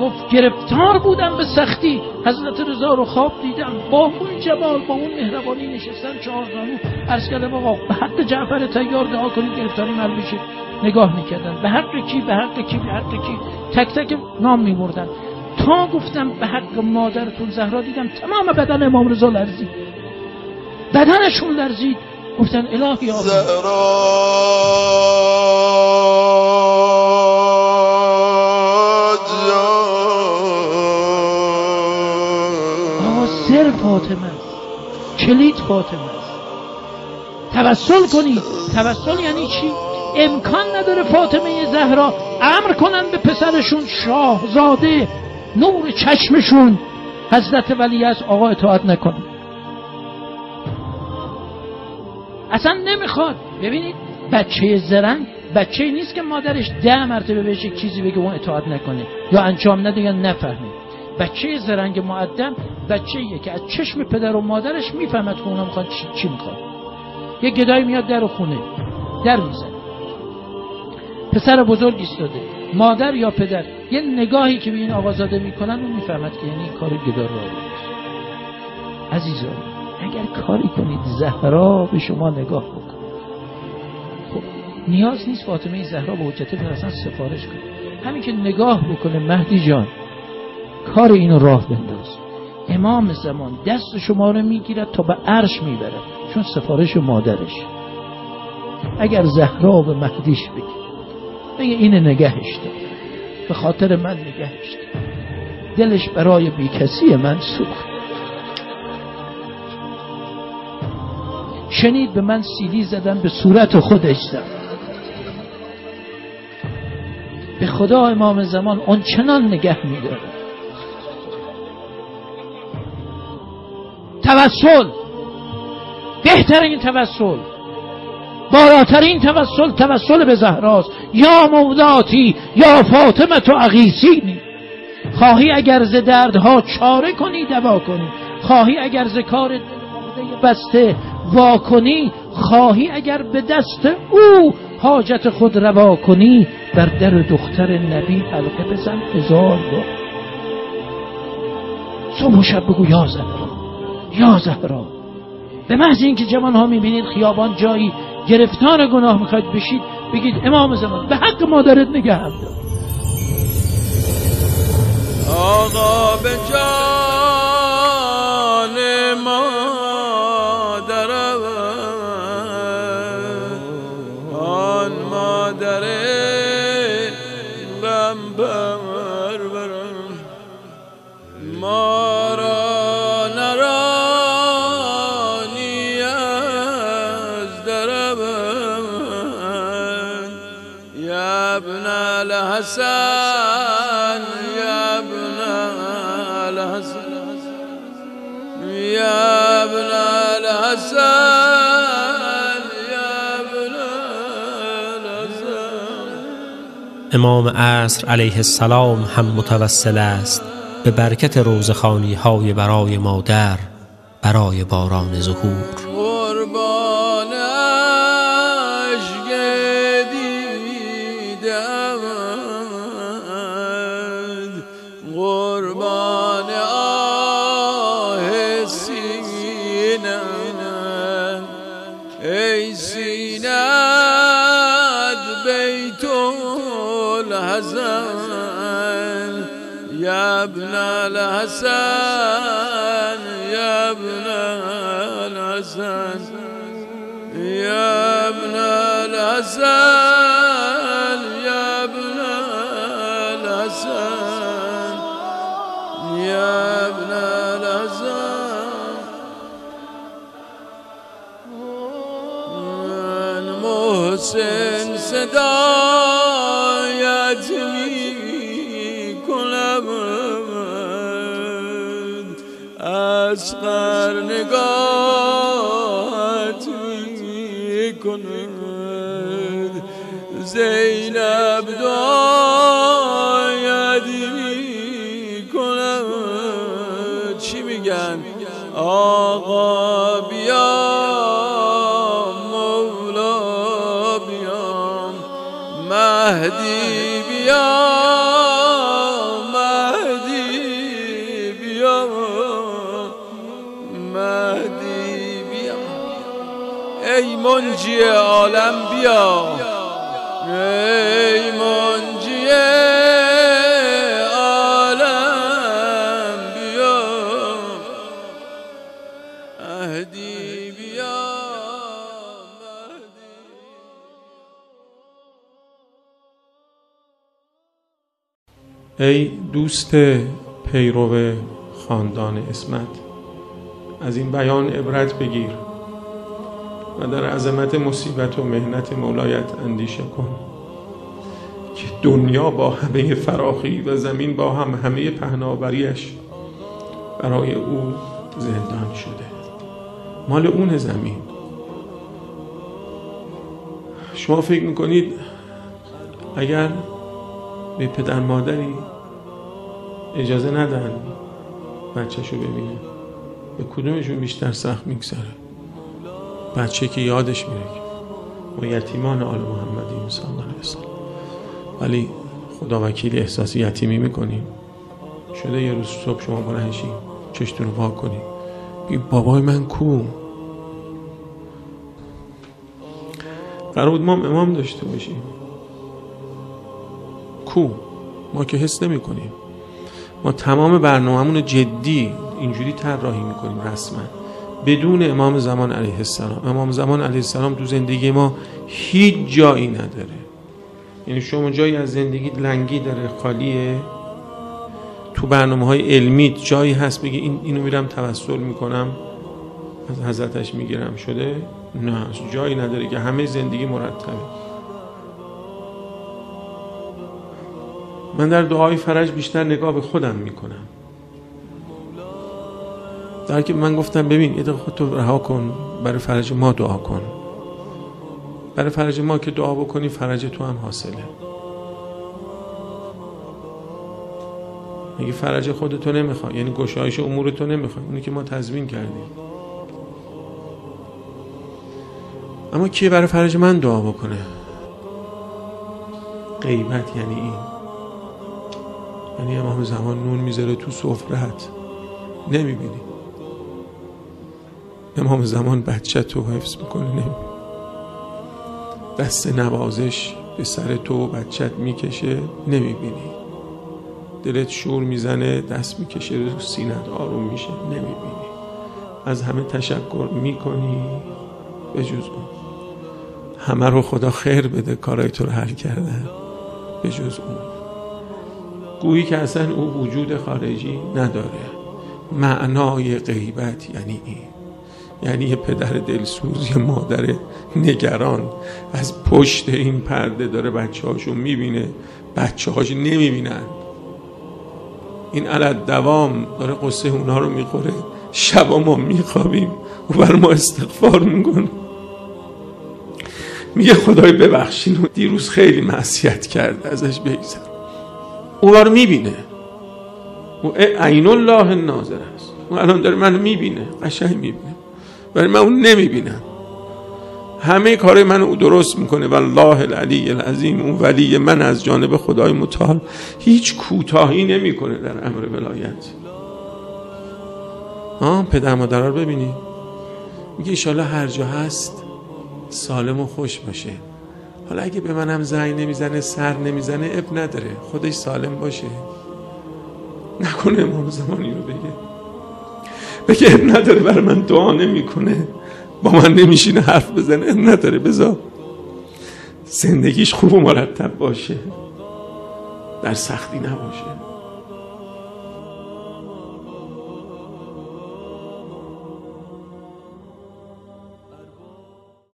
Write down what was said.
گفت گرفتار بودم به سختی. حضرت رضا رو خواب دیدم. با اون جمال با اون مهربانی نشستن چهار زانو. عرض کردم آقا به حق جعفر تیار دعا کنید گرفتاری مل بشه نگاه می‌کردن به حق کی؟ به حق کی؟ به حق کی؟ تک تک نام میبردن تا گفتم به حق مادرتون زهرا دیدم تمام بدن امام رضا لرزید. بدنشون لرزید. گفتن الهی آقا سر فاطمه است. کلید فاطمه است. توسل کنید توسل یعنی چی؟ امکان نداره فاطمه زهرا امر کنن به پسرشون شاهزاده نور چشمشون حضرت ولی از آقا اطاعت نکنه. اصلا نمی‌خواد. ببینید بچه زرنگ بچه نیست که مادرش ده مرتبه بهش چیزی بگه اون اطاعت نکنه. یا انجام نده یا نفهمه. بچه زرنگ معدم بچه یه که از چشم پدر و مادرش می‌فهمد که اونا می‌خواد چی, چی می‌خواد یه گدایی میاد در خونه در میزن پسر بزرگ ایستاده. مادر یا پدر؟ یه نگاهی که به این آقازاده می‌کنن اون می‌فهمد که یعنی کار گدار را عزیزان اگر کاری کنید زهرا به شما نگاه بکن خب نیاز نیست فاطمه زهرا به حجت اصلا سفارش کنه. همین که نگاه بکنه مهدی جان کار اینو راه بنداز. امام زمان دست شما رو می‌گیرد تا به عرش می‌برد. چون سفارش مادرش. اگر زهرا به مهدیش بگی. بگه این نگهش دار به خاطر من نگهش دار دلش برای بیکسی من سوخت. شنید به من سیلی زدن به صورت خودش زد. به خدا امام زمان اون چنان نگه میداره توسل. بهترین توسل. بالاترین توسل توسل به زهراست. یا مولاتی یا فاطمه تو اغیسینی. خواهی اگر ز دردها چاره کنی دوا کنی. خواهی اگر ز کار بسته وا کنی خواهی اگر به دست او حاجت خود روا کنی بر در دختر نبی حلقه بزن هزار بار. صبح و شب بگو یا زهرا. یا زهرا به محض اینکه جوان ها می‌بینید خیابان جایی گرفتار گناه می‌خواید بشید بگید امام زمان به حق مادرت نگه. هم دار آقا به جان مادرم آن مادر ابن الحسن یا ابن الحسن. یا ابن الحسن یا ابن الحسن. امام عصر علیه السلام هم متوسل است به برکت روزخانی های برای مادر برای باران ظهور. الحزن یا ابن الحسن یا ابن الحسن یا ابن الحسن یا ابن الحسن یا ابن الحسن من محسن صدایت اسقر نگاهت می کند زینب دعایت می کند چی میگن؟ آقا منجی عالم بیا. ای منجی عالم بیا. اهدی بیا ای دوست پیرو خاندان اسمت از این بیان عبرت بگیر. و در عظمت مصیبت و مهنت مولایت اندیشه کن که دنیا با همه فراخی و زمین با هم همه پهناوریش برای او زندان شده. مال اون زمین. شما فکر می‌کنید اگر به پدر مادری اجازه ندن بچهشو ببینه به کدومشون بیشتر سخت میگذره؟ بچه که یادش میره. ما یتیمان آل محمدیم صلی الله علیه ولی خدا وکیل احساس یتیمی می‌کنیم شده یه روز صبح شما بلنشین چشتون رو پاک کنیم بگیم بابای من کو قرار بود ما امام داشته باشیم. کو ما که حس نمی کنیم ما تمام برنامه‌مون جدی اینجوری طراحی می‌کنیم رسما. بدون امام زمان علیه السلام. امام زمان علیه السلام تو زندگی ما هیچ جایی نداره. یعنی شما جایی از زندگی لنگی داره خالیه. تو برنامه های علمی جایی هست بگی این اینو میرم توسل می‌کنم از حضرتش می‌گیرم. شده؟ نه جایی نداره که همه زندگی مرتبه. من در دعای فرج بیشتر نگاه به خودم می‌کنم. در که من گفتم ببین یه دقیقه خودتو رها کن برای فرج ما دعا کن. برای فرج ما که دعا بکنی فرج تو هم حاصله. اگه فرج خودتو نمی‌خوای یعنی گشایش امور تو نمی‌خوای اونی که ما تضمین کردیم. اما کی برای فرج من دعا بکنه؟ غیبت یعنی این. یعنی امام زمان نون می‌ذاره تو سفرت نمی‌بینی. امام زمان بچه تو حفظ می‌کنه نمی‌بینی دست نوازش به سر تو و بچت می‌کشه نمی‌بینی دلت شور می‌زنه دست می‌کشه رو سینت آروم میشه نمی‌بینی از همه تشکر می‌کنی. به جز اون. همه رو خدا خیر بده کارای تو رو حل کردن به جز اون. گویی که اصلا او وجود خارجی نداره. معنای غیبت یعنی این. یعنی یه پدر دلسوز یه مادر نگران از پشت این پرده داره بچه هاشو می‌بینه. بچه هاش نمی‌بینن. این علت دوام داره قصه اونا رو می‌خوره. شبا ما میخوابیم. و بر ما استغفار می‌کنه میگه خدای ببخشین. و دیروز خیلی معصیت کرده ازش بگذر. او رو می‌بینه. او عین الله ناظر است. او الان داره منو می‌بینه. قشنگ می‌بینه. ولی من اون نمی‌بینم. همه کار من او درست می‌کنه. والله العلی العظیم اون ولی من از جانب خدای متعال هیچ کوتاهی نمی‌کنه در امر ولایت. آه پدر مادر رو ببینی. میگه ایشالا هر جا هست سالم و خوش باشه. حالا اگه به منم زنگ نمی‌زنه سر نمی‌زنه اب نداره. خودش سالم باشه. نکنه امام زمانی رو بگه. بگه اب نداره برای من دعا نمی‌کنه. با من نمیشینه حرف بزنه. اب نداره. بذار زندگیش خوب و مرتب باشه. در سختی نباشه.